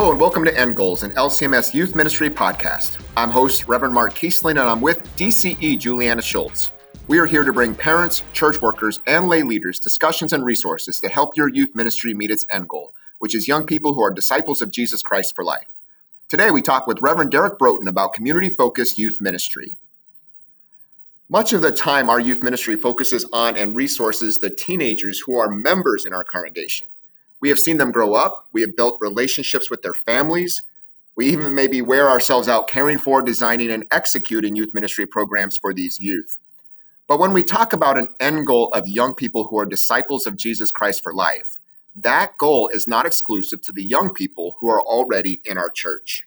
Hello and welcome to End Goals, an LCMS Youth Ministry podcast. I'm host Reverend Mark Kiesling and I'm with DCE Juliana Shults. We are here to bring parents, church workers, and lay leaders discussions and resources to help your youth ministry meet its end goal, which is young people who are disciples of Jesus Christ for life. Today we talk with Reverend Derek Broughton about community focused youth ministry. Much of the time, our youth ministry focuses on and resources the teenagers who are members in our congregation. We have seen them grow up. We have built relationships with their families. We even maybe wear ourselves out caring for, designing, and executing youth ministry programs for these youth. But when we talk about an end goal of young people who are disciples of Jesus Christ for life, that goal is not exclusive to the young people who are already in our church.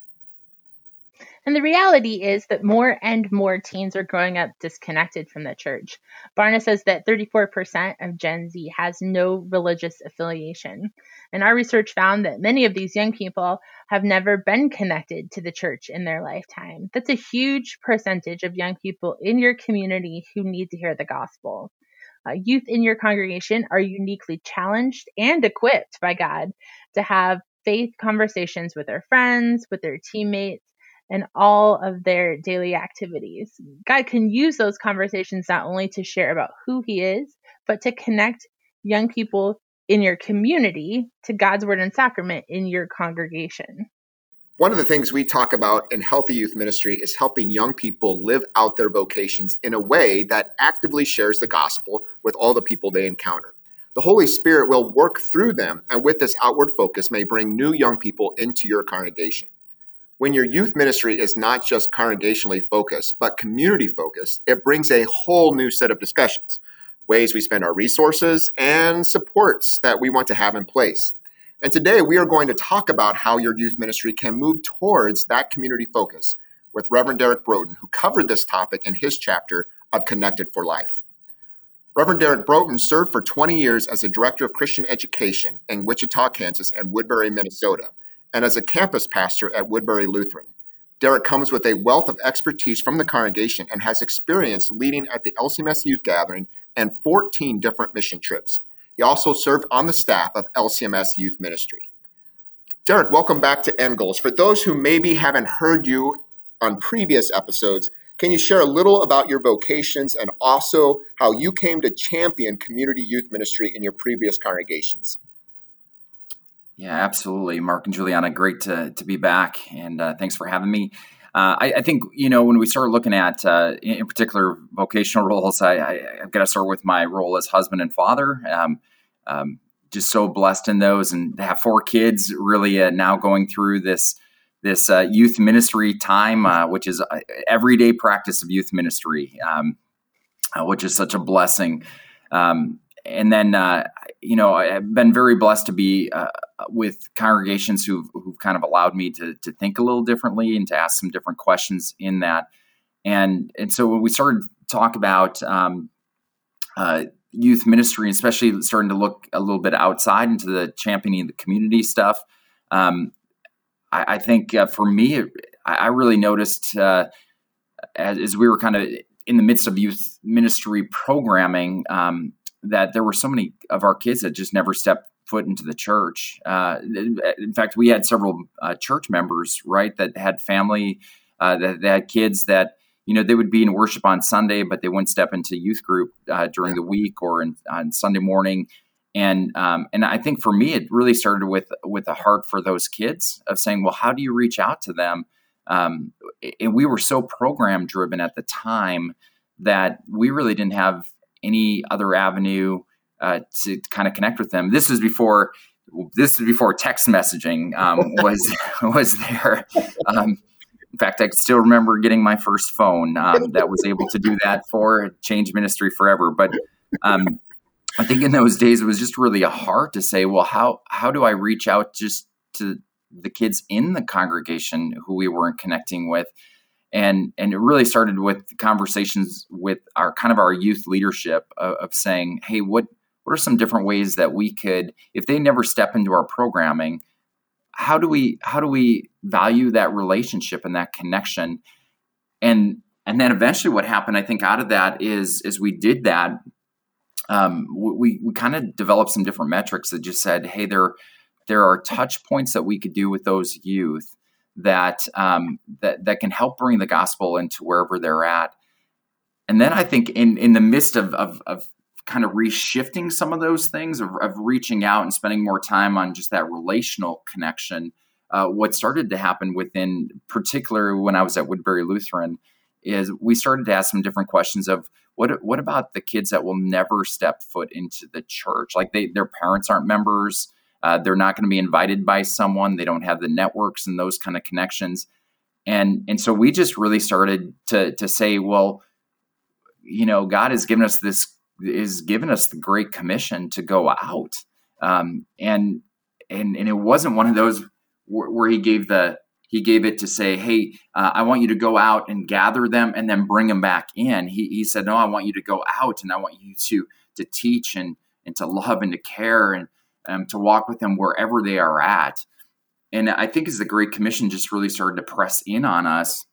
And the reality is that more and more teens are growing up disconnected from the church. Barna says that 34% of Gen Z has no religious affiliation. And our research found that many of these young people have never been connected to the church in their lifetime. That's a huge percentage of young people in your community who need to hear the gospel. Uh, youth in your congregation are uniquely challenged and equipped by God to have faith conversations with their friends, with their teammates, and all of their daily activities. God can use those conversations not only to share about who He is, but to connect young people in your community to God's Word and Sacrament in your congregation. One of the things we talk about in Healthy Youth Ministry is helping young people live out their vocations in a way that actively shares the gospel with all the people they encounter. The Holy Spirit will work through them, and with this outward focus, may bring new young people into your congregation when your youth ministry is not just congregationally focused, but community focused, it brings a whole new set of discussions, ways we spend our resources, and supports that we want to have in place. And today we are going to talk about how your youth ministry can move towards that community focus with Reverend Derek Broughton, who covered this topic in his chapter of Connected for Life. Reverend Derek Broughton served for 20 years as a director of Christian education in Wichita, Kansas, and Woodbury, Minnesota and as a campus pastor at Woodbury Lutheran. Derek comes with a wealth of expertise from the congregation and has experience leading at the LCMS Youth Gathering and 14 different mission trips. He also served on the staff of LCMS Youth Ministry. Derek, welcome back to End Goals. For those who maybe haven't heard you on previous episodes, can you share a little about your vocations and also how you came to champion community youth ministry in your previous congregations? Yeah, absolutely. Mark and Juliana, great to, to be back. And uh, thanks for having me. Uh, I, I, think, you know, when we start looking at, uh, in particular, vocational roles, I, I, have got to start with my role as husband and father. Um, um, just so blessed in those and have four kids really uh, now going through this this uh, youth ministry time, uh, which is everyday practice of youth ministry, um, which is such a blessing. Um, and then uh, you know I've been very blessed to be uh, with congregations who've, who've kind of allowed me to to think a little differently and to ask some different questions in that. And and so when we started to talk about um, uh, youth ministry, especially starting to look a little bit outside into the championing the community stuff, um, I, I, think uh, for me, I, I really noticed uh, as, as, we were kind of in the midst of youth ministry programming. Um, that there were so many of our kids that just never stepped foot into the church. Uh, in fact, we had several uh, church members, right, that had family, uh, that, that, had kids that you know they would be in worship on Sunday, but they wouldn't step into youth group uh, during the week or in, on Sunday morning. And um, and I think for me, it really started with with a heart for those kids of saying, well, how do you reach out to them? Um, and we were so program driven at the time that we really didn't have any other avenue uh, to kind of connect with them. This was before this was before text messaging um, was was there. Um, in fact, I still remember getting my first phone um, that was able to do that for Change Ministry Forever. But um, I think in those days it was just really a heart to say, well, how how do I reach out just to the kids in the congregation who we weren't connecting with? And and it really started with conversations with our kind of our youth leadership of, of, saying hey what what are some different ways that we could if they never step into our programming how do we how do we value that relationship and that connection? And and then eventually what happened i think out of that is is we did that um, we we kind of developed some different metrics that just said hey they're there are touch points that we could do with those youth that um, that that can help bring the gospel into wherever they're at. And then I think in in the midst of of, of kind of reshifting some of those things of, of, reaching out and spending more time on just that relational connection. Uh, what started to happen within, particularly when I was at Woodbury Lutheran, is we started to ask some different questions of what what about the kids that will never step foot into the church? Like they their parents aren't members, uh, they're not going to be invited by someone, they don't have the networks and those kind of connections, and and so we just really started to to say, well, you know, God has given us this is given us the great commission to go out, um, and and and it wasn't one of those where, where he gave the he gave it to say, hey, uh, I want you to go out and gather them and then bring them back in. He, he said, no, I want you to go out and I want you to to teach and and to love and to care and um, to walk with them wherever they are at. And I think as the Great Commission just really started to press in on us,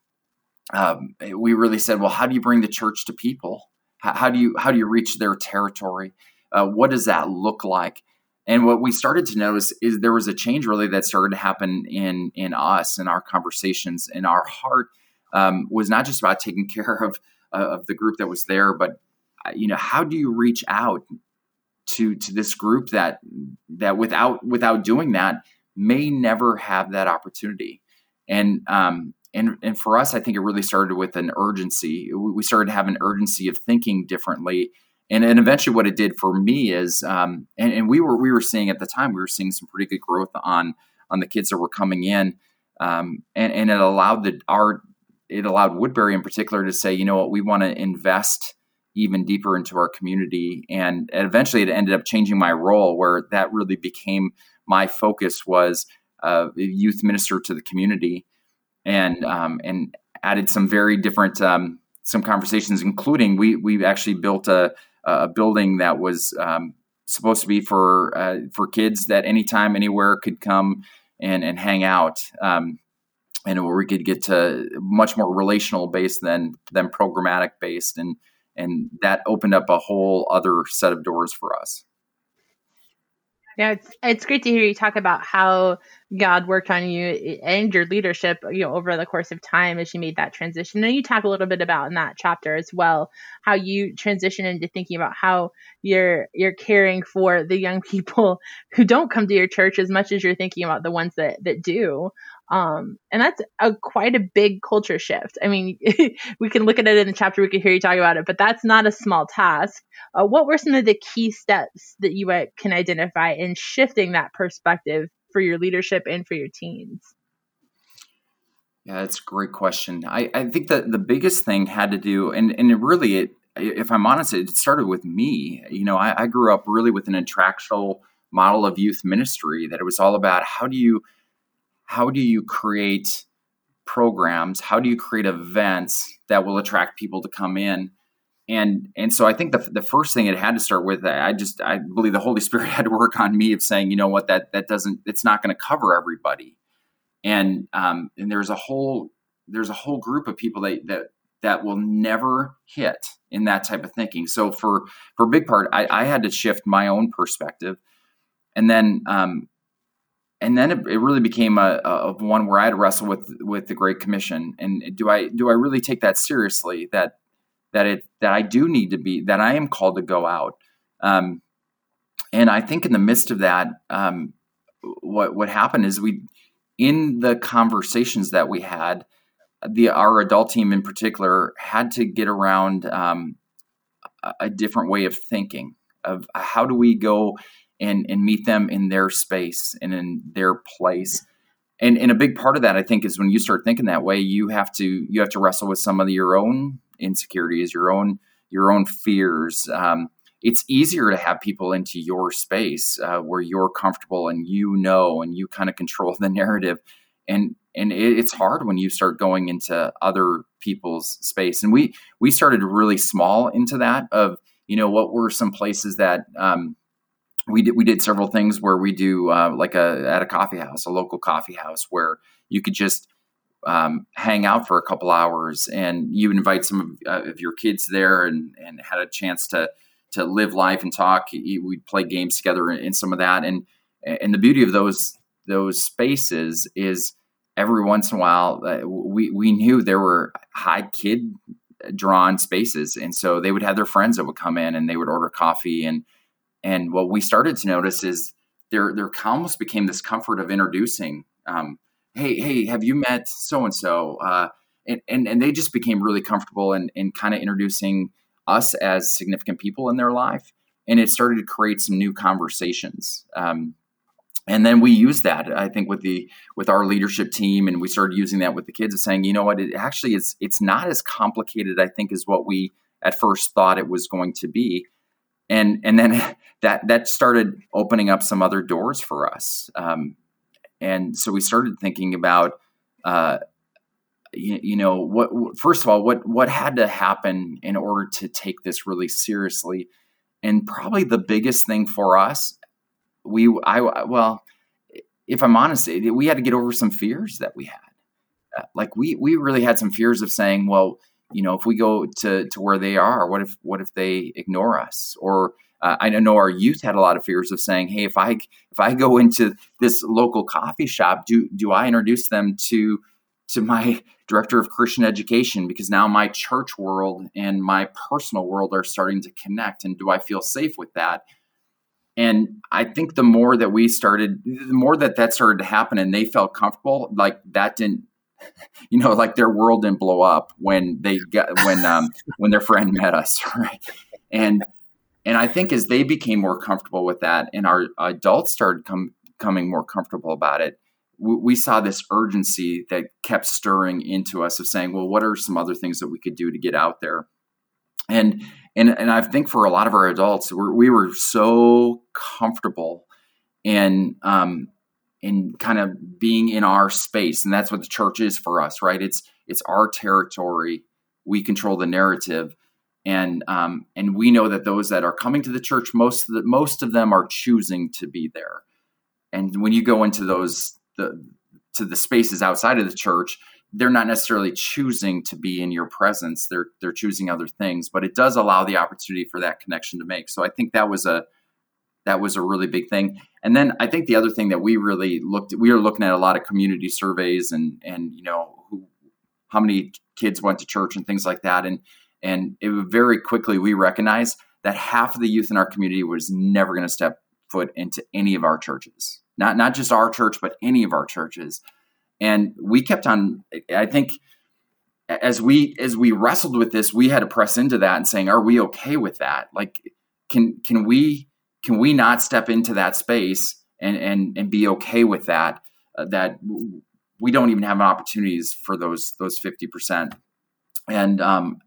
um, we really said, well, how do you bring the church to people? How, how do you how do you reach their territory? Uh, what does that look like? And what we started to notice is there was a change really that started to happen in in us in our conversations in our heart um, was not just about taking care of uh, of the group that was there, but uh, you know how do you reach out to to this group that that without without doing that may never have that opportunity. And um, and and for us, I think it really started with an urgency. We started to have an urgency of thinking differently. And and eventually what it did for me is um, and, and we were we were seeing at the time we were seeing some pretty good growth on on the kids that were coming in. Um, and and it allowed the our it allowed Woodbury in particular to say you know what? We want to invest even deeper into our community. And, eventually it ended up changing my role where that really became my focus was uh, youth minister to the community. And um, and added some very different um, some conversations including we we actually built a a building that was um, supposed to be for uh, for kids that anytime, anywhere could come and and hang out, um, and where we could get to much more relational based than than programmatic based, and and that opened up a whole other set of doors for us. Yeah, it's it's great to hear you talk about how God worked on you and your leadership, you know, over the course of time as you made that transition. And you talk a little bit about in that chapter as well how you transition into thinking about how you're you're caring for the young people who don't come to your church as much as you're thinking about the ones that that do. Um, and that's a quite a big culture shift. I mean, we can look at it in the chapter, we can hear you talk about it, but that's not a small task. Uh, what were some of the key steps that you uh, can identify in shifting that perspective for your leadership and for your teens? Yeah, that's a great question. I, I think that the biggest thing had to do, and, and it really, it, if I'm honest, it started with me. You know, I, I grew up really with an attractional model of youth ministry that it was all about how do you how do you create programs? How do you create events that will attract people to come in? And and so I think the the first thing it had to start with I just I believe the Holy Spirit had to work on me of saying you know what? That that doesn't it's not going to cover everybody. And um and there's a whole there's a whole group of people that that that will never hit in that type of thinking. So for for a big part I, I had to shift my own perspective. And then um and then it, it really became a, a one where I had to wrestle with with the Great Commission and do I do I really take that seriously that that it that I do need to be that I am called to go out. Um, and I think in the midst of that, um, what what happened is we in the conversations that we had, the our adult team in particular had to get around um, a, a different way of thinking of how do we go and and meet them in their space and in their place. And and a big part of that i think is when you start thinking that way you have to you have to wrestle with some of your own insecurities, your own your own fears. Um, it's easier to have people into your space uh, where you're comfortable and you know and you kind of control the narrative. And and it, it's hard when you start going into other people's space. And we we started really small into that of you know what were some places that um, we did we did several things where we do uh, like a at a coffee house a local coffee house where you could just um, hang out for a couple hours and you invite some of, uh, of, your kids there and, and had a chance to to live life and talk. We'd play games together in, some of that. And and the beauty of those those spaces is every once in a while uh, we we knew there were high kid drawn spaces. And so they would have their friends that would come in and they would order coffee and and what we started to notice is there there almost became this comfort of introducing um, hey hey have you met so and so and and they just became really comfortable and in, in kind of introducing us as significant people in their life. And it started to create some new conversations um, and then we used that i think with the with our leadership team and we started using that with the kids of saying you know what? It actually is it's not as complicated i think as what we at first thought it was going to be and and then that that started opening up some other doors for us um, and so we started thinking about uh, you, you, know what first of all what what had to happen in order to take this really seriously and probably the biggest thing for us we I well, if I'm honest, we had to get over some fears that we had. Uh, like we we really had some fears of saying, well, you know, if we go to to where they are, what if what if they ignore us? Or uh, I know our youth had a lot of fears of saying, hey, if I if I go into this local coffee shop, do do I introduce them to to my director of Christian education because now my church world and my personal world are starting to connect, and do I feel safe with that? And I think the more that we started, the more that that started to happen and they felt comfortable, like that didn't, you know, like their world didn't blow up when they got, when, um, when their friend met us. Right. And, and I think as they became more comfortable with that and our adults started com- coming more comfortable about it, we, we saw this urgency that kept stirring into us of saying, well, what are some other things that we could do to get out there? And and and I think for a lot of our adults, we're, we were so comfortable and um, in kind of being in our space, and that's what the church is for us, right? It's it's our territory. We control the narrative, and um, and we know that those that are coming to the church, most of the, most of them are choosing to be there. And when you go into those the to the spaces outside of the church, they're not necessarily choosing to be in your presence they're they're choosing other things but it does allow the opportunity for that connection to make so i think that was a that was a really big thing. And then i think the other thing that we really looked we were looking at a lot of community surveys and and you know who how many kids went to church and things like that. And and it very quickly we recognized that half of the youth in our community was never going to step foot into any of our churches. Not not just our church but any of our churches. And we kept on i think as we as we wrestled with this we had to press into that and saying are we okay with that? Like can can we can we not step into that space and and and be okay with that uh, that we don't even have opportunities for those those 50% and um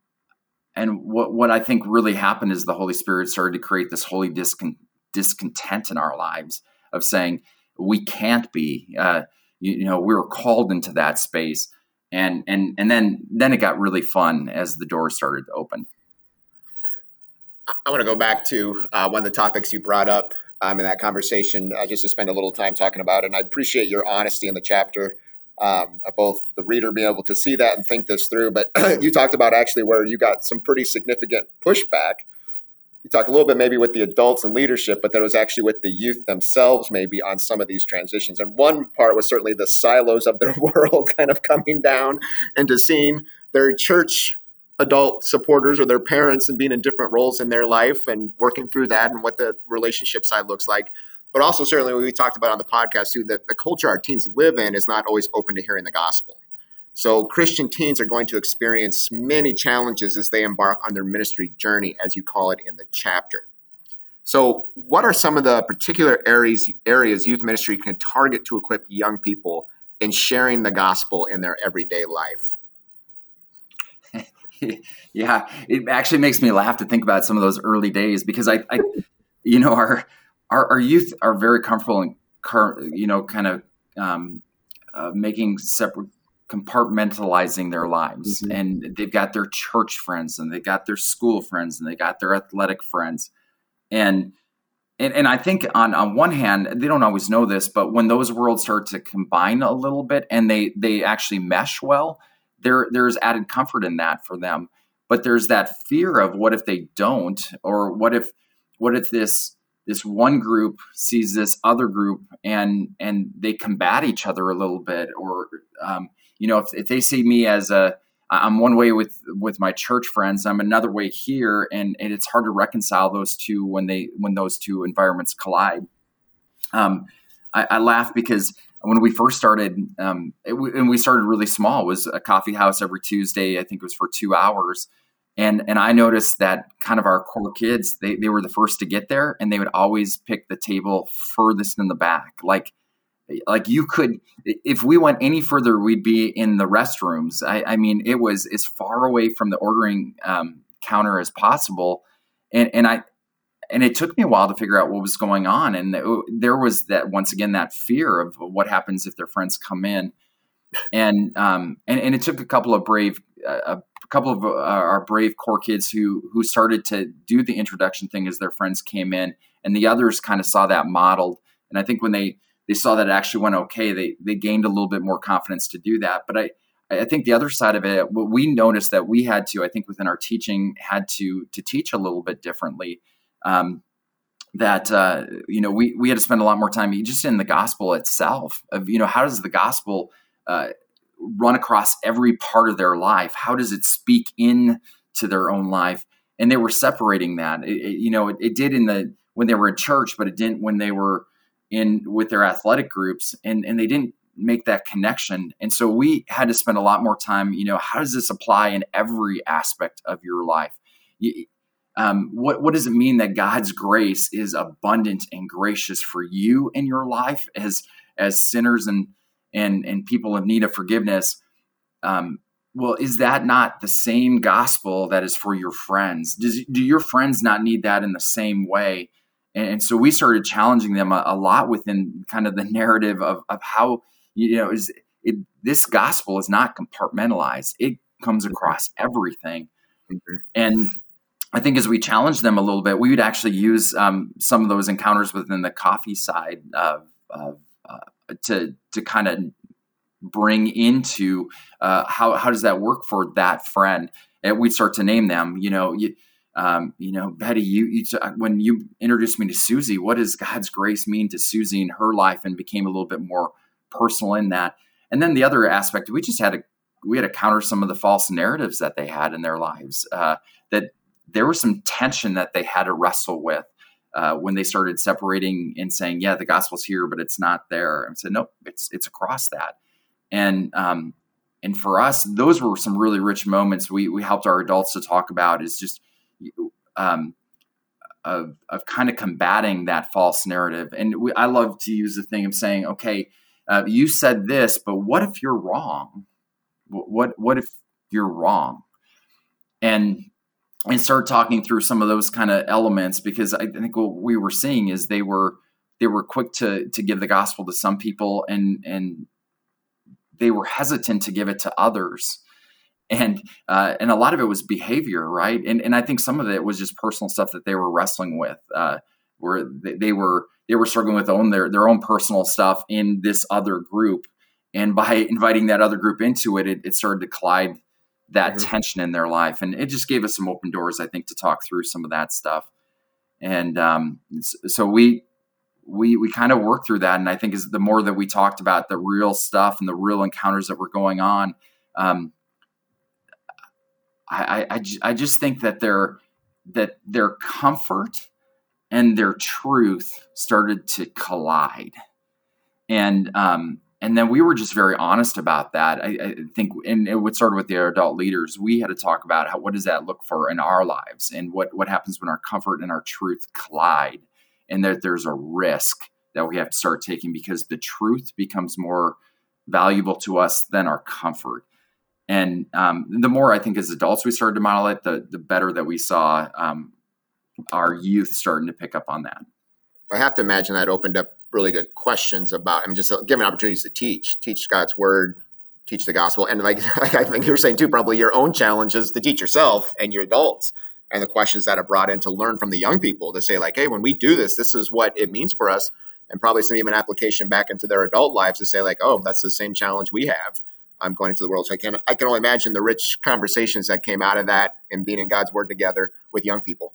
and what what i think really happened is the holy spirit started to create this holy discon- discontent in our lives of saying we can't be uh, you, you know we were called into that space. And and and then then it got really fun as the doors started to open i want to go back to uh, one of the topics you brought up um, in that conversation uh, just to spend a little time talking about it and i appreciate your honesty in the chapter um, both the reader being able to see that and think this through but you talked about actually where you got some pretty significant pushback you talk a little bit maybe with the adults and leadership, but that was actually with the youth themselves, maybe on some of these transitions. And one part was certainly the silos of their world kind of coming down into seeing their church adult supporters or their parents and being in different roles in their life and working through that and what the relationship side looks like. But also, certainly, we talked about on the podcast too, that the culture our teens live in is not always open to hearing the gospel. So Christian teens are going to experience many challenges as they embark on their ministry journey, as you call it in the chapter. So, what are some of the particular areas areas youth ministry can target to equip young people in sharing the gospel in their everyday life? yeah, it actually makes me laugh to think about some of those early days because I, I you know, our, our, our youth are very comfortable in, you know, kind of um, uh, making separate compartmentalizing their lives mm-hmm. and they've got their church friends and they got their school friends and they got their athletic friends and and, and I think on, on one hand they don't always know this but when those worlds start to combine a little bit and they they actually mesh well there there's added comfort in that for them. But there's that fear of what if they don't? Or what if what if this this one group sees this other group and and they combat each other a little bit? Or um, you know if, if they see me as a i'm one way with with my church friends i'm another way here and and it's hard to reconcile those two when they when those two environments collide. Um, I, I laugh because when we first started um, it, and we started really small was a coffee house every tuesday i think it was for two hours. And and I noticed that kind of our core kids they, they were the first to get there and they would always pick the table furthest in the back. Like like you could if we went any further we'd be in the restrooms. I, I mean it was as far away from the ordering um, counter as possible. And and I and it took me a while to figure out what was going on and there was that once again that fear of what happens if their friends come in and um and, and it took a couple of brave uh, a couple of uh, our brave core kids who who started to do the introduction thing as their friends came in, and the others kind of saw that modeled. And I think when they they saw that it actually went okay, they they gained a little bit more confidence to do that. But I I think the other side of it, what we noticed that we had to, I think within our teaching, had to to teach a little bit differently. Um, that uh, you know we we had to spend a lot more time just in the gospel itself of you know how does the gospel uh, run across every part of their life? How does it speak in to their own life? And they were separating that. It, it, you know, it, it, did in the when they were in church, but it didn't when they were in with their athletic groups, and and they didn't make that connection. And so we had to spend a lot more time. You know, how does this apply in every aspect of your life? You, um, what what does it mean that God's grace is abundant and gracious for you in your life as as sinners and and and people in need of forgiveness? Um, well is that not the same gospel that is for your friends? Does, do your friends not need that in the same way? And, and so we started challenging them a, a, lot within kind of the narrative of, of how you know is it, this gospel is not compartmentalized. It comes mm-hmm. across everything. Mm-hmm. and I think as we challenged them a little bit, we would actually use um, some of those encounters within the coffee side of, of uh, to to kind of bring into uh, how how does that work for that friend? And we'd start to name them. You know, you, um, you know, Betty, you, you when you introduced me to Susie, what does God's grace mean to Susie in her life, and became a little bit more personal in that. And then the other aspect, we just had to we had to counter some of the false narratives that they had in their lives. Uh, that there was some tension that they had to wrestle with uh, when they started separating and saying, "Yeah, the gospel's here, but it's not there," and said, "Nope, it's it's across that." And um, and for us, those were some really rich moments. We we helped our adults to talk about is just um, of of kind of combating that false narrative. And we, I love to use the thing of saying, "Okay, uh, you said this, but what if you're wrong? What what if you're wrong?" And and start talking through some of those kind of elements because I think what we were seeing is they were they were quick to to give the gospel to some people and and they were hesitant to give it to others. And uh, and a lot of it was behavior right? And and I think some of it was just personal stuff that they were wrestling with uh, where they, they were they were struggling with own their their own personal stuff in this other group. And by inviting that other group into it it, it started to collide that mm-hmm. tension in their life. And it just gave us some open doors, I think, to talk through some of that stuff. And um, so we we we kind of worked through that. And I think is the more that we talked about the real stuff and the real encounters that were going on, um, I, I, I just think that their that their comfort and their truth started to collide. And um, and then we were just very honest about that. I, I, think, and it would start with the adult leaders. We had to talk about how what does that look for in our lives, and what what happens when our comfort and our truth collide, and that there's a risk that we have to start taking because the truth becomes more valuable to us than our comfort. And um, the more I think as adults we started to model it, the the better that we saw um, our youth starting to pick up on that. I have to imagine that opened up really good questions about, I mean, just uh, giving opportunities to teach, teach God's word, teach the gospel. And like, like I think you were saying too, probably your own challenges to teach yourself and your adults and the questions that are brought in to learn from the young people to say like, hey, when we do this, this is what it means for us. And probably some even application back into their adult lives to say like, oh, that's the same challenge we have. I'm going into the world. So I can I can only imagine the rich conversations that came out of that and being in God's word together with young people.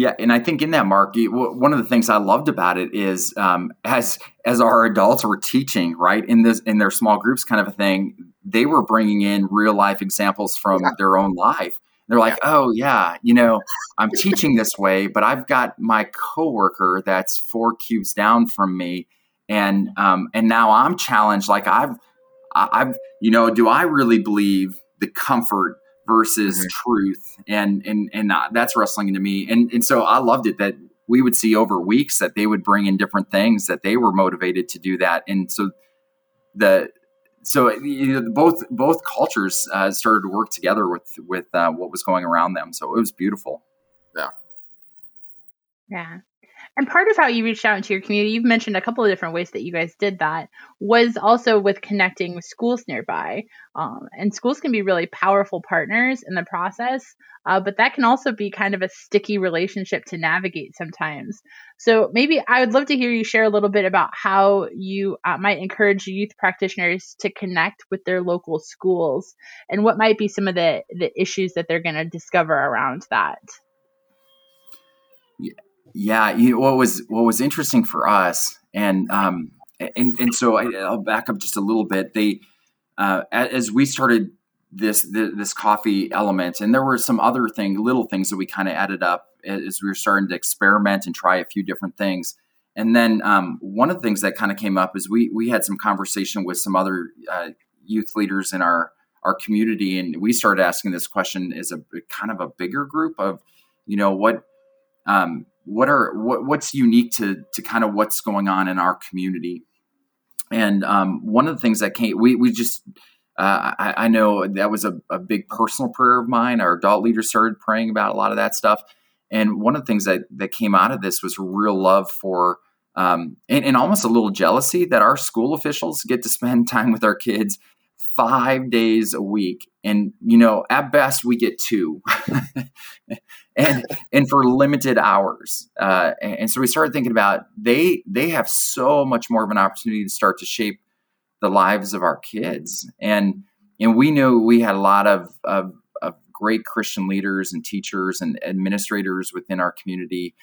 Yeah, and I think in that, Mark, one of the things I loved about it is um, as as our adults were teaching, right in this in their small groups, kind of a thing, they were bringing in real life examples from yeah. their own life. They're like, yeah. "Oh yeah, you know, I'm teaching this way, but I've got my coworker that's four cubes down from me, and um, and now I'm challenged. Like I've I've you know, do I really believe the comfort versus mm-hmm. truth. And and and uh, that's wrestling into me. And and so i loved it that we would see over weeks that they would bring in different things that they were motivated to do that. And so the so you know, both both cultures uh, started to work together with with uh, what was going around them. So it was beautiful. Yeah. Yeah and part of how you reached out into your community, you've mentioned a couple of different ways that you guys did that, was also with connecting with schools nearby. Um, and schools can be really powerful partners in the process, uh, but that can also be kind of a sticky relationship to navigate sometimes. So maybe I would love to hear you share a little bit about how you uh, might encourage youth practitioners to connect with their local schools and what might be some of the, the issues that they're going to discover around that. Yeah yeah, you know, what was what was interesting for us, and um, and and so I, will back up just a little bit. They uh, as we started this, this coffee element, and there were some other thing, little things that we kind of added up as we were starting to experiment and try a few different things. And then um, one of the things that kind of came up is we we had some conversation with some other uh, youth leaders in our our community, and we started asking this question as a kind of a bigger group of, you know, what um, what are what, what's unique to to kind of what's going on in our community? And um, one of the things that came we we just uh, I, I, know that was a, a, big personal prayer of mine. Our adult leaders started praying about a lot of that stuff. And one of the things that that came out of this was real love for um, and, and almost a little jealousy that our school officials get to spend time with our kids five days a week. And you know at best we get two and and for limited hours uh, and, and, so we started thinking about they they have so much more of an opportunity to start to shape the lives of our kids and and we knew we had a lot of, of, of great christian leaders and teachers and administrators within our community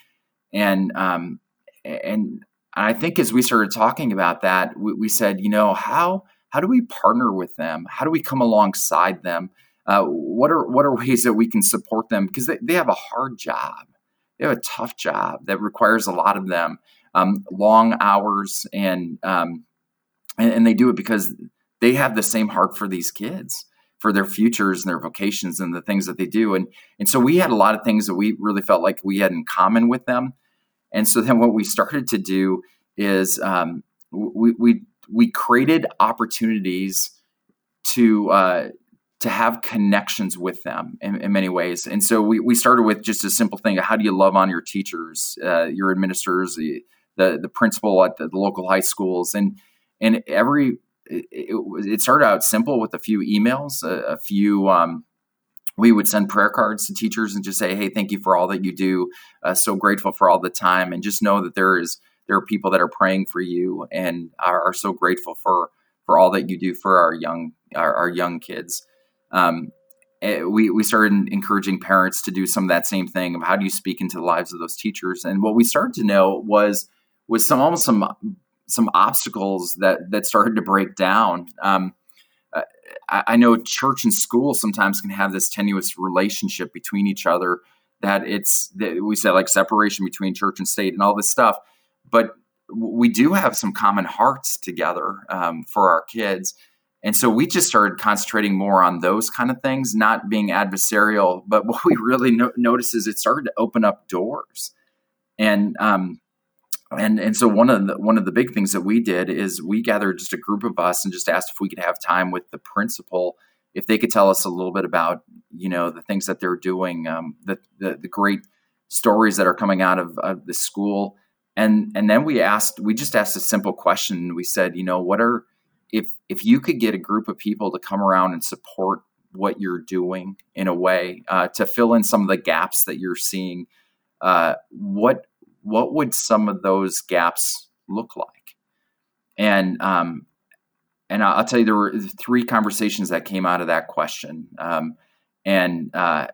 and um and i think as we started talking about that we, we said you know how how do we partner with them? How do we come alongside them? Uh, what are what are ways that we can support them because they, they have a hard job. They have a tough job that requires a lot of them, um, long hours, and, um, and and they do it because they have the same heart for these kids for their futures and their vocations and the things that they do. And and so we had a lot of things that we really felt like we had in common with them. And so then what we started to do is um, we, we we created opportunities to uh, to have connections with them in, in, many ways. And so we, we started with just a simple thing: how do you love on your teachers, uh, your administrators, the, the, the principal at the, the, local high schools, and and every it, it, started out simple with a few emails, a, a few. Um, we would send prayer cards to teachers and just say, "Hey, thank you for all that you do. Uh, so grateful for all the time, and just know that there is." there are people that are praying for you and are, are so grateful for for all that you do for our young our, our young kids. Um, eh, we we started encouraging parents to do some of that same thing of how do you speak into the lives of those teachers. And what we started to know was was some almost some some obstacles that that started to break down. Um, uh, I, I know church and school sometimes can have this tenuous relationship between each other. That it's that we said like separation between church and state and all this stuff but we do have some common hearts together um, for our kids. And so we just started concentrating more on those kind of things, not being adversarial. But what we really no- noticed is it started to open up doors. And um, and and so one of the one of the big things that we did is we gathered just a group of us and just asked if we could have time with the principal if they could tell us a little bit about you know the things that they're doing um, the, the, the great stories that are coming out of, of the school and and then we asked we just asked a simple question we said you know what are if if you could get a group of people to come around and support what you're doing in a way uh, to fill in some of the gaps that you're seeing uh, what what would some of those gaps look like? And um, and I'll tell you there were three conversations that came out of that question. Um, and uh,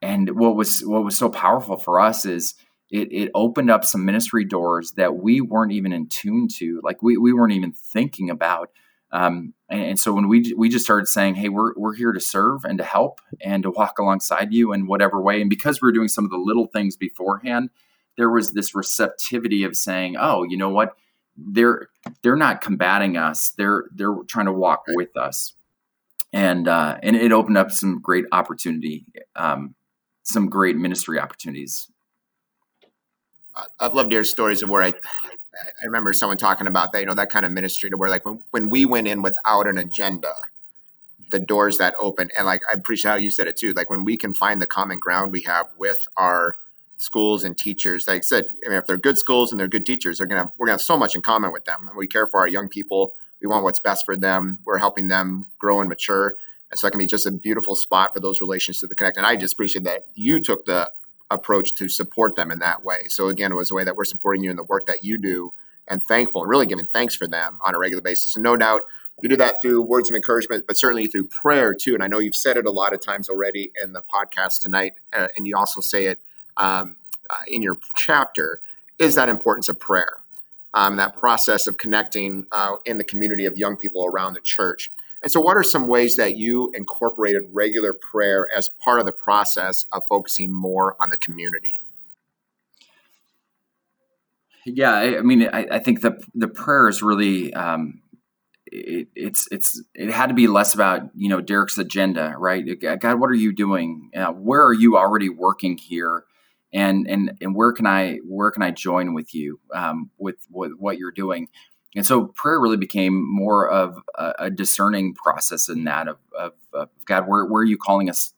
and what was what was so powerful for us is it, it opened up some ministry doors that we weren't even in tune to, like we, we weren't even thinking about. Um, and, and, so when we we just started saying, "Hey, we're we're here to serve and to help and to walk alongside you in whatever way," and because we were doing some of the little things beforehand, there was this receptivity of saying, "Oh, you know what? They're they're not combating us. They're they're trying to walk with us." And uh, and it opened up some great opportunity, um, some great ministry opportunities I've loved to hear stories of where I, I remember someone talking about that, you know, that kind of ministry to where like when, when we went in without an agenda, the doors that open and like I appreciate how you said it too. Like when we can find the common ground we have with our schools and teachers, like I said, I mean, if they're good schools and they're good teachers, they're gonna we're gonna have so much in common with them. And we care for our young people. We want what's best for them. We're helping them grow and mature. And so it can be just a beautiful spot for those relationships to connect. And I just appreciate that you took the approach to support them in that way. So again, it was a way that we're supporting you in the work that you do and thankful and really giving thanks for them on a regular basis. And no doubt you do that through words of encouragement, but certainly through prayer too. And I know you've said it a lot of times already in the podcast tonight, uh, and you also say it um, uh, in your chapter, is that importance of prayer. Um, that process of connecting uh, in the community of young people around the church. And so, what are some ways that you incorporated regular prayer as part of the process of focusing more on the community? Yeah, I, I mean, I, I, think the the prayer is really um, it, it's it's it had to be less about you know Derek's agenda, right? God, what are you doing? Uh, where are you already working here? And and and where can I where can I join with you um, with, with what you're doing? And so prayer really became more of a, a discerning process in that of, of, of, God, where, where are you calling us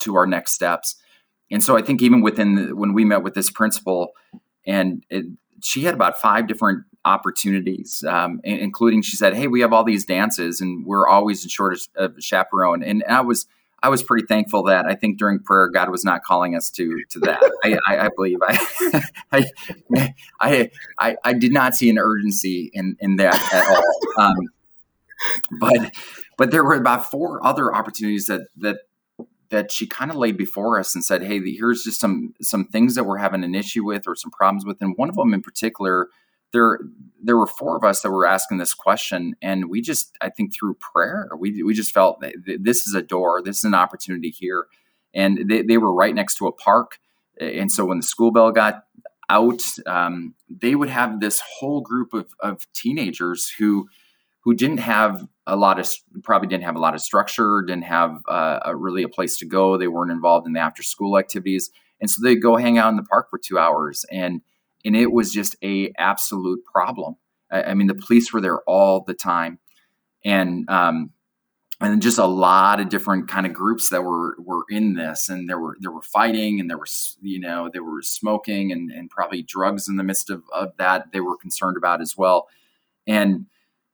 to our next steps? And so I think even within the, when we met with this principal, and it, she had about five different opportunities, um, including she said, "Hey, we have all these dances, and we're always in short of chaperone." And I was I was pretty thankful that I think during prayer God was not calling us to to that. I, I, I, believe I, I, I I I did not see an urgency in in that at all. Um, but but there were about four other opportunities that that that she kind of laid before us and said, "Hey, here's just some some things that we're having an issue with or some problems with." And one of them in particular there there were four of us that were asking this question and we just i think through prayer we, we just felt this is a door this is an opportunity here. And they, they were right next to a park and so when the school bell got out um, they would have this whole group of, of teenagers who who didn't have a lot of probably didn't have a lot of structure didn't have uh, a, really a place to go. They weren't involved in the after school activities. And so they'd go hang out in the park for two hours and and it was just a absolute problem. I, I mean, the police were there all the time, and um, and just a lot of different kind of groups that were were in this, and there were there were fighting, and there was you know there were smoking and and probably drugs in the midst of, of that they were concerned about as well, and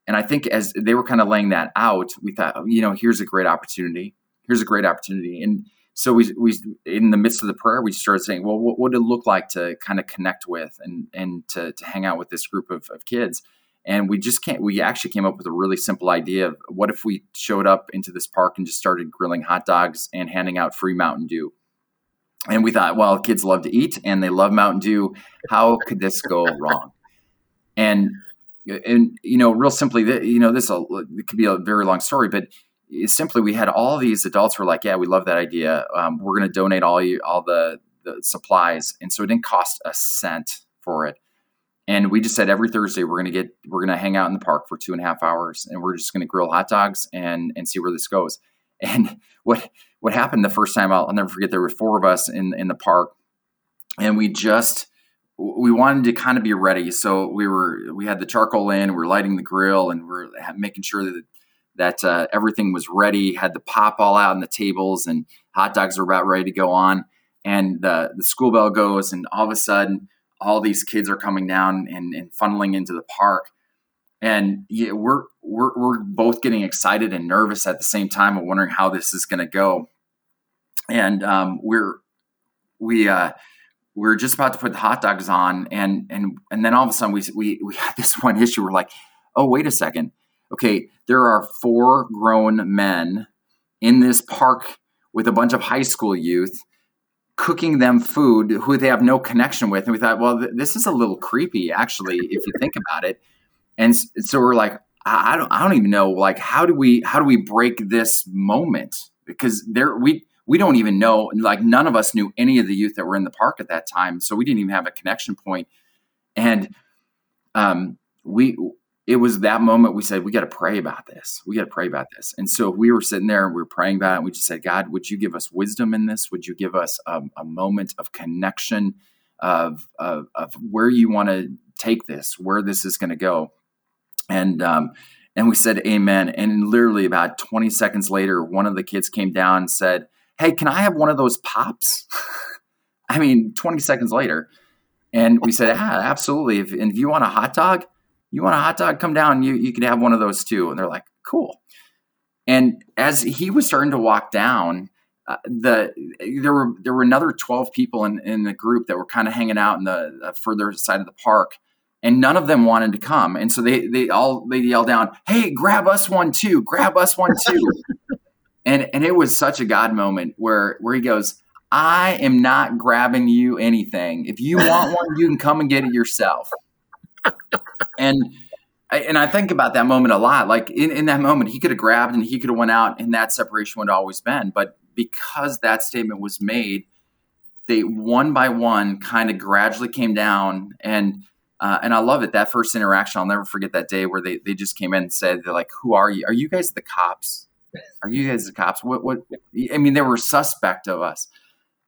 and I think as they were kind of laying that out, we thought, you know, here's a great opportunity. Here's a great opportunity, and so we, we in the midst of the prayer we started saying well what would it look like to kind of connect with and and to, to hang out with this group of, of kids? And we just can't we actually came up with a really simple idea of what if we showed up into this park and just started grilling hot dogs and handing out free mountain dew? And we thought well kids love to eat and they love mountain dew. How could this go wrong? And and you know real simply you know this it could be a very long story but simply we had all these adults were like, yeah, we love that idea. Um, we're going to donate all you all the, the supplies, and so it didn't cost a cent for it. And we just said every Thursday we're going to get we're going to hang out in the park for two and a half hours, and we're just going to grill hot dogs and and see where this goes. And what what happened the first time I'll, I'll never forget there were four of us in in the park, and we just we wanted to kind of be ready. So we were we had the charcoal in, we are lighting the grill, and we are making sure that that uh, everything was ready, had the pop all out on the tables, and hot dogs were about ready to go on. And the, the school bell goes, and all of a sudden, all these kids are coming down and, and funneling into the park. And yeah, we're, we're, we're both getting excited and nervous at the same time and wondering how this is going to go. And um, we're, we, uh, we are just about to put the hot dogs on and and and then all of a sudden we we we had this one issue we're like oh wait a second okay, there are four grown men in this park with a bunch of high school youth. cooking them food who they have no connection with. And we thought, well, th- this is a little creepy, actually, if you think about it. And so we're like, I, I don't, I don't even know, like, how do we, how do we break this moment? Because there, we, we don't even know, like, none of us knew any of the youth that were in the park at that time, so we didn't even have a connection point. And um, we, it was that moment we said we got to pray about this. We got to pray about this. And so we were sitting there and we were praying about it and we just said god would you give us wisdom in this? Would you give us a, a moment of connection of, of, of where you want to take this where this is going to go? And um, and we said amen. And literally about 20 seconds later one of the kids came down and said hey can i have one of those pops? I mean 20 seconds later. And we said absolutely. If, and if you want a hot dog you want a hot dog? Come down. You you can have one of those too. And they're like, cool. And as he was starting to walk down, uh, the there were there were another twelve people in in the group that were kind of hanging out in the uh, further side of the park, and none of them wanted to come. And so they they all they yelled down, "Hey, grab us one too! Grab us one too!" and and it was such a God moment where where he goes. I am not grabbing you anything. If you want one, you can come and get it yourself and and I think about that moment a lot. Like in, in that moment, he could have grabbed and he could have went out, and that separation would have always been. But because that statement was made, they one by one kind of gradually came down, and uh, and I love it. That first interaction, I'll never forget that day where they they just came in and said, "They're like, who are you? Are you guys the cops? Are you guys the cops? What what? I mean, they were suspect of us,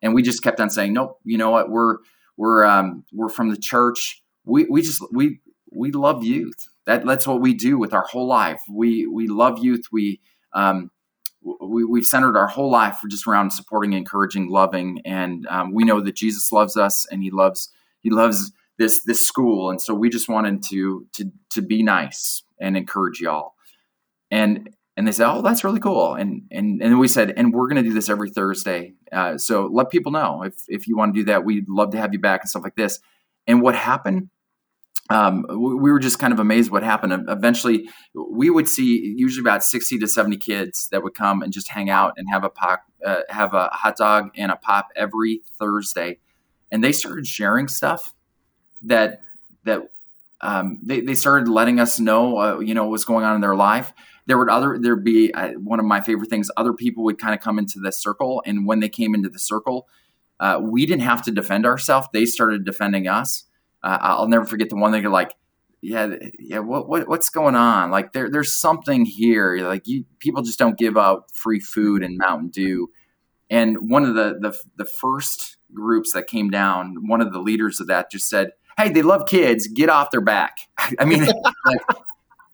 and we just kept on saying, nope. You know what? We're we're um, we're from the church we, we just we we love youth. That that's what we do with our whole life. We we love youth. We um, we, we've centered our whole life just around supporting, encouraging, loving, and um, we know that Jesus loves us, and He loves He loves this this school, and so we just wanted to to to be nice and encourage y'all. And and they said, "Oh, that's really cool." And and and we said, "And we're going to do this every Thursday. Uh, so let people know if if you want to do that. We'd love to have you back and stuff like this." And what happened um, we were just kind of amazed what happened. Eventually, we would see usually about sixty to seventy kids that would come and just hang out and have a pop, uh, have a hot dog and a pop every Thursday, and they started sharing stuff that that um, they they started letting us know, uh, you know, what was going on in their life. There would other there'd be uh, one of my favorite things. Other people would kind of come into the circle, and when they came into the circle, uh, we didn't have to defend ourselves. They started defending us uh, I'll never forget the one that you're like, yeah, yeah, what, what what's going on? Like there there's something here. Like you people just don't give out free food and Mountain Dew. And one of the the the first groups that came down, one of the leaders of that just said, "Hey, they love kids. Get off their back." I mean,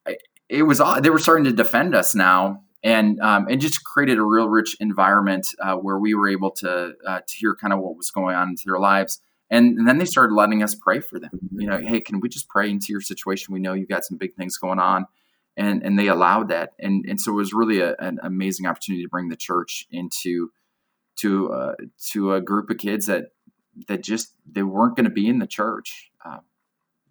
like, it was they were starting to defend us now, and um, and just created a real rich environment uh, where we were able to uh, to hear kind of what was going on into their lives. And, and, then they started letting us pray for them. You know, hey, can we just pray into your situation? We know you've got some big things going on. And, and they allowed that. And, and so it was really a, an amazing opportunity to bring the church into to uh, to a group of kids that that just they weren't going to be in the church. Uh,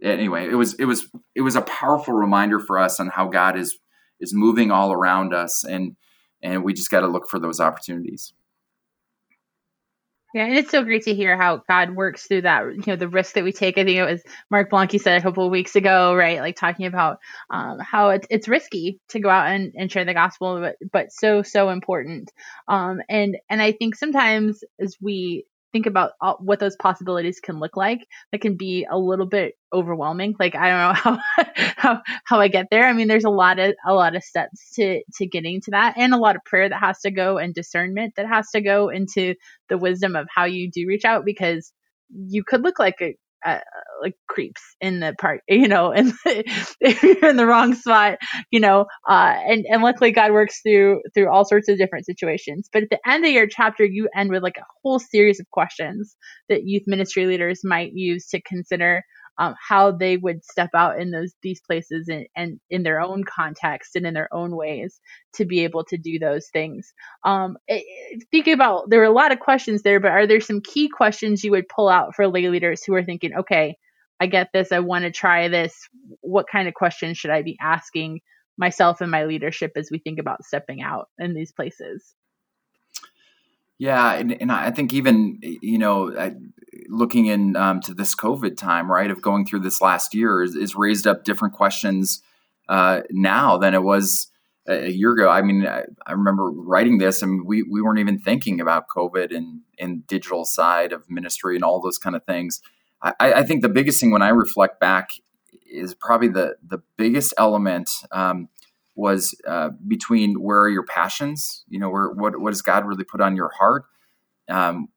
anyway, it was it was it was a powerful reminder for us on how God is is moving all around us, and and we just got to look for those opportunities. Yeah, and it's so great to hear how God works through that, you know, the risk that we take. I think it was Mark Blanke said a couple of weeks ago, right? Like talking about um, how it's, it's risky to go out and, and share the gospel, but, but so, so important. Um, and, and I think sometimes as we think about all, what those possibilities can look like that can be a little bit overwhelming. Like i don't know how how how i get there. I mean there's a lot of a lot of steps to to getting to that and a lot of prayer that has to go and discernment that has to go into the wisdom of how you do reach out because you could look like a, uh, like creeps in the part, you know, and if you're in the wrong spot, you know, uh, and, and luckily God works through, through all sorts of different situations. But at the end of your chapter, you end with like a whole series of questions that youth ministry leaders might use to consider um, how they would step out in those these places and, and in their own context and in their own ways to be able to do those things. Um, thinking about there are a lot of questions there, but are there some key questions you would pull out for lay leaders who are thinking, okay, I get this, I want to try this. What kind of questions should I be asking myself and my leadership as we think about stepping out in these places? Yeah, and, and I think even you know, looking in um, to this COVID time, right, of going through this last year, is, is raised up different questions uh, now than it was a year ago. I mean, I, I, remember writing this, and we we weren't even thinking about COVID and and digital side of ministry and all those kind of things. I, I think the biggest thing when I reflect back is probably the the biggest element um, was uh, between where are your passions, you know, where what what does God really put on your heart, um,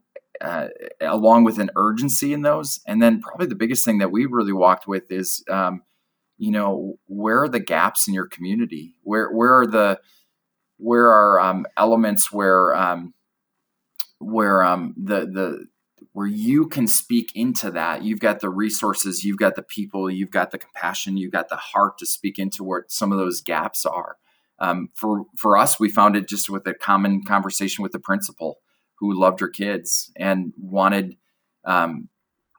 uh, along with an urgency in those, and then probably the biggest thing that we really walked with is. Um, you know where are the gaps in your community? Where where are the where are um, elements where um, where um, the the where you can speak into that. You've got the resources you've got the people you've got the compassion you've got the heart to speak into where some of those gaps are. Um, for for us we found it just with a common conversation with the principal who loved her kids and wanted um,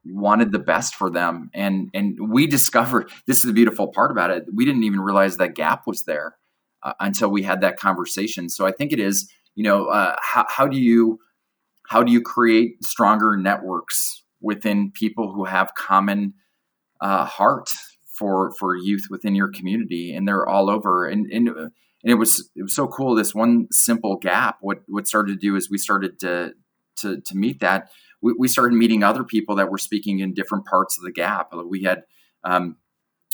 wanted the best for them. And and we discovered this is the beautiful part about it we didn't even realize that gap was there uh, until we had that conversation. So i think it is you know uh, how, how do you how do you create stronger networks within people who have common uh, heart for for youth within your community and they're all over and and, and it was it was so cool this one simple gap what what started to do is we started to to to meet that we, we started meeting other people that were speaking in different parts of the gap. We had um,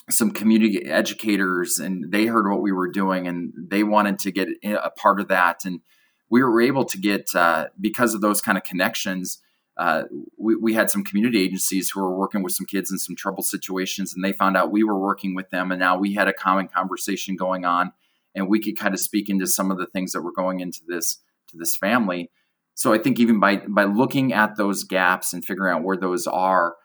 some community educators, and they heard what we were doing, and they wanted to get a part of that. And we were able to get uh, because of those kind of connections. Uh, we, we, had some community agencies who were working with some kids in some trouble situations, and they found out we were working with them, and now we had a common conversation going on, and we could kind of speak into some of the things that were going into this to this family so I think even by by looking at those gaps and figuring out where those are,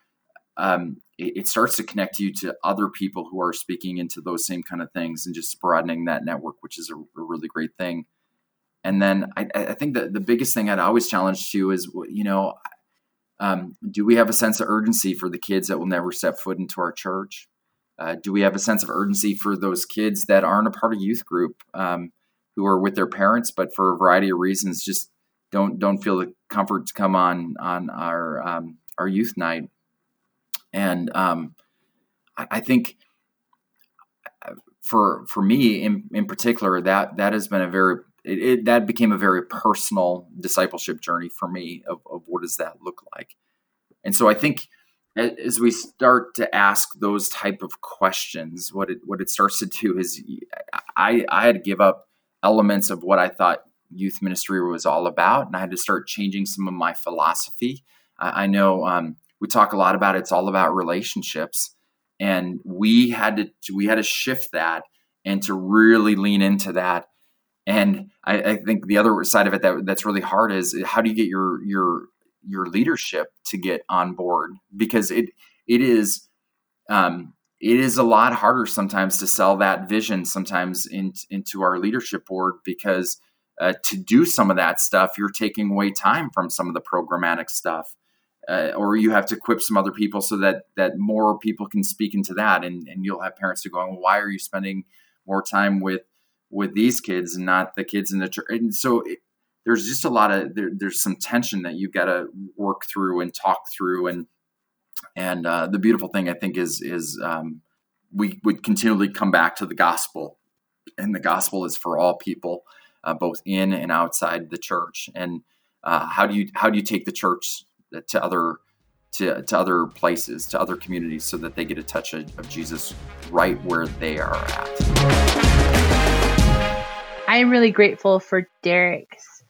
um, it, it, starts to connect you to other people who are speaking into those same kind of things and just broadening that network, which is a, a really great thing. And then I, I, think that the biggest thing I'd always challenge to is, you know, um, do we have a sense of urgency for the kids that will never step foot into our church? Uh, do we have a sense of urgency for those kids that aren't a part of youth group, um, who are with their parents, but for a variety of reasons just don't don't feel the comfort to come on on our um, our youth night, and um, I, I, think uh, for for me in in particular that that has been a very it, it, that became a very personal discipleship journey for me of, of what does that look like, and so I think as we start to ask those type of questions, what it what it starts to do is I I had to give up elements of what I thought youth ministry was all about, and I had to start changing some of my philosophy. I, I know um, we talk a lot about it's all about relationships, and we had to we had to shift that and to really lean into that. And I, I think the other side of it that that's really hard is how do you get your your your leadership to get on board because it it is um, it is a lot harder sometimes to sell that vision sometimes in, into our leadership board because uh, to do some of that stuff, you're taking away time from some of the programmatic stuff. Uh, or you have to equip some other people so that that more people can speak into that and, and you'll have parents who go well, why are you spending more time with with these kids and not the kids in the church and so it, there's just a lot of there, there's some tension that you've got to work through and talk through and and uh, the beautiful thing i think is is um, we would continually come back to the gospel and the gospel is for all people uh, both in and outside the church. And uh, how do you how do you take the church to other to, to other places, to other communities, so that they get a touch of, of Jesus right where they are at? I am really grateful for Derek's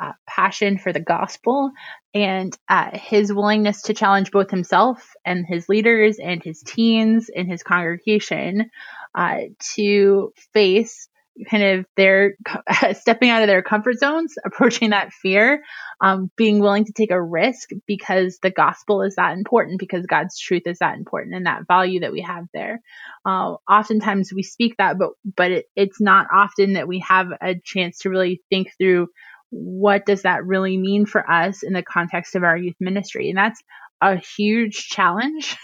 uh, passion for the gospel and uh, his willingness to challenge both himself and his leaders and his teens in his congregation uh, to face kind of their stepping out of their comfort zones, approaching that fear, um, being willing to take a risk because the gospel is that important, because God's truth is that important, and that value that we have there. Uh, oftentimes we speak that, but but it, it's not often that we have a chance to really think through what does that really mean for us in the context of our youth ministry, and that's a huge challenge.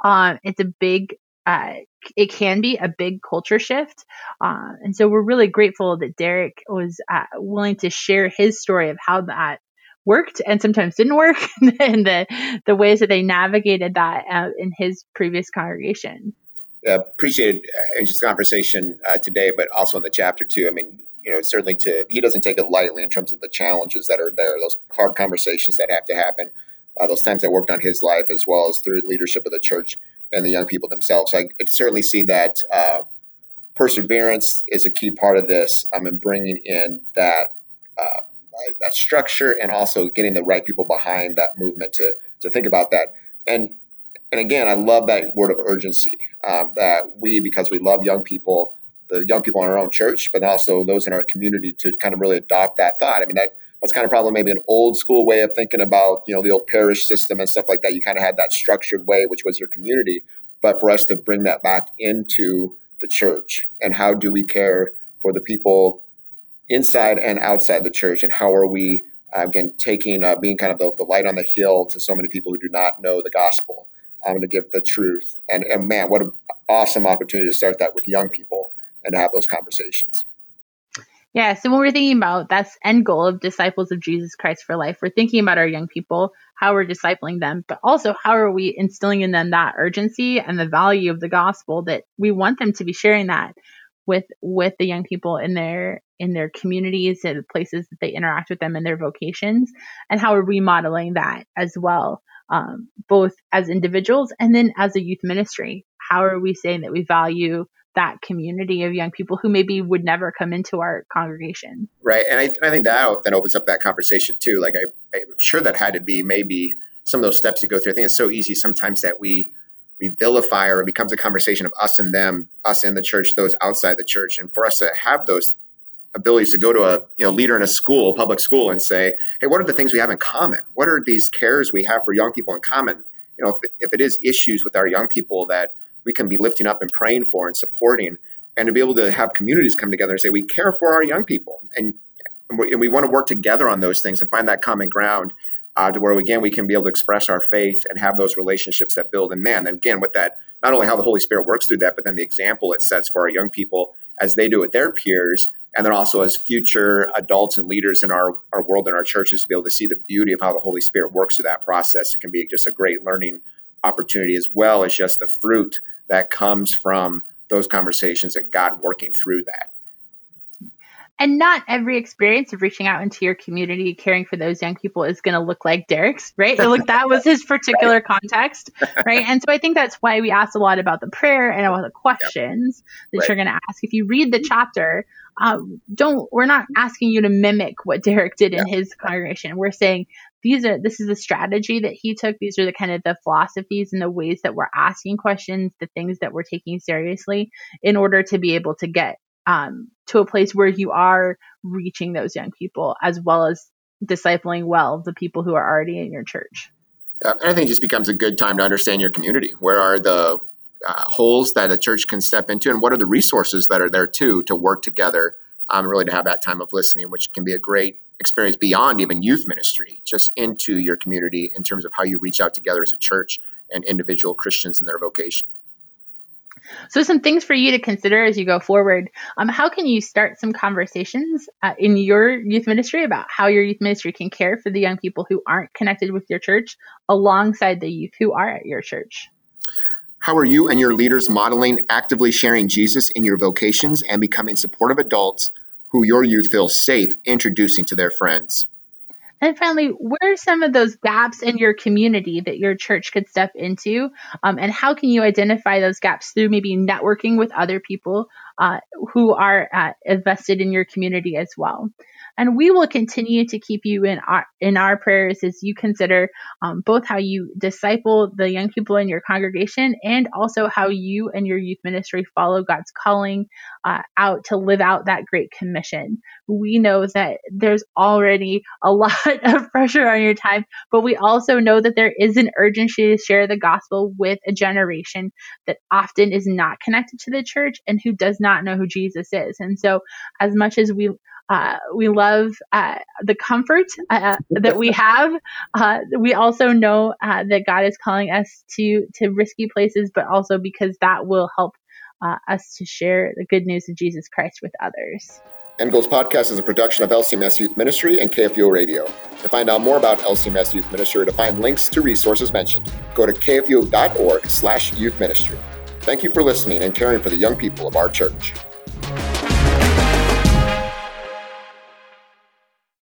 um, it's a big uh, it can be a big culture shift. Uh, and so we're really grateful that Derek was uh, willing to share his story of how that worked and sometimes didn't work and the, the ways that they navigated that uh, in his previous congregation. Uh, appreciated Angie's conversation uh, today, but also in the chapter too. I mean, you know, certainly to he doesn't take it lightly in terms of the challenges that are there, those hard conversations that have to happen, uh, those times that worked on his life as well as through leadership of the church and the young people themselves. So I certainly see that uh, perseverance is a key part of this. I'm um, in bringing in that uh, that structure and also getting the right people behind that movement to to think about that. And and again, I love that word of urgency um, that we, because we love young people, the young people in our own church, but also those in our community, to kind of really adopt that thought. I mean that that's kind of probably maybe an old school way of thinking about you know the old parish system and stuff like that. You kind of had that structured way, which was your community, but for us to bring that back into the church and how do we care for the people inside and outside the church, and how are we again taking uh, being kind of the, the, light on the hill to so many people who do not know the gospel. I'm going to give the truth, and and man, what an awesome opportunity to start that with young people and have those conversations. Yeah, so when we're thinking about that's end goal of disciples of Jesus Christ for life, we're thinking about our young people, how we're discipling them, but also how are we instilling in them that urgency and the value of the gospel that we want them to be sharing that with with the young people in their in their communities and the places that they interact with them in their vocations and how are we modeling that as well um, both as individuals and then as a youth ministry? How are we saying that we value that community of young people who maybe would never come into our congregation right and i, I think that then opens up that conversation too like I, i'm sure that had to be maybe some of those steps you go through i think it's so easy sometimes that we we vilify or it becomes a conversation of us and them, us and the church, those outside the church. And for us to have those abilities to go to a you know leader in a school, public school, and say, hey, what are the things we have in common? What are these cares we have for young people in common? You know, if, if it is issues with our young people that we can be lifting up and praying for and supporting, and to be able to have communities come together and say we care for our young people and we, and we want to work together on those things and find that common ground uh, to where again we can be able to express our faith and have those relationships that build. And man, and again with that, not only how the Holy Spirit works through that, but then the example it sets for our young people as they do with their peers, and then also as future adults and leaders in our, our world and our churches to be able to see the beauty of how the Holy Spirit works through that process. It can be just a great learning opportunity as well as just the fruit that comes from those conversations and God working through that. And not every experience of reaching out into your community, caring for those young people is going to look like Derek's, right? Like that was his particular right. context, right? And so I think that's why we asked a lot about the prayer and about the questions yep. that right. you're going to ask. If you read the chapter, um, don't we're not asking you to mimic what Derek did in his congregation. We're saying these are this is the strategy that he took. These are the kind of the philosophies and the ways that we're asking questions, the things that we're taking seriously in order to be able to get um, to a place where you are reaching those young people as well as discipling well the people who are already in your church. Yeah, I think it just becomes a good time to understand your community. Where are the uh, holes that a church can step into, and what are the resources that are there too to work together? Um, really, to have that time of listening, which can be a great experience beyond even youth ministry, just into your community in terms of how you reach out together as a church and individual Christians in their vocation. So, some things for you to consider as you go forward. Um, how can you start some conversations uh, in your youth ministry about how your youth ministry can care for the young people who aren't connected with your church alongside the youth who are at your church? How are you and your leaders modeling actively sharing Jesus in your vocations and becoming supportive adults who your youth feel safe introducing to their friends? And finally, where are some of those gaps in your community that your church could step into? Um, and how can you identify those gaps through maybe networking with other people uh, who are uh, invested in your community as well? And we will continue to keep you in our in our prayers as you consider um, both how you disciple the young people in your congregation and also how you and your youth ministry follow God's calling uh, out to live out that great commission. We know that there's already a lot of pressure on your time, but we also know that there is an urgency to share the gospel with a generation that often is not connected to the church and who does not know who Jesus is. And so, as much as we uh, we love uh, the comfort uh, that we have. Uh, we also know uh, that God is calling us to to risky places, but also because that will help uh, us to share the good news of Jesus Christ with others. End Goals Podcast is a production of LCMS Youth Ministry and KFUO Radio. To find out more about LCMS Youth Ministry or to find links to resources mentioned, go to kfuo.org slash youth ministry. Thank you for listening and caring for the young people of our church.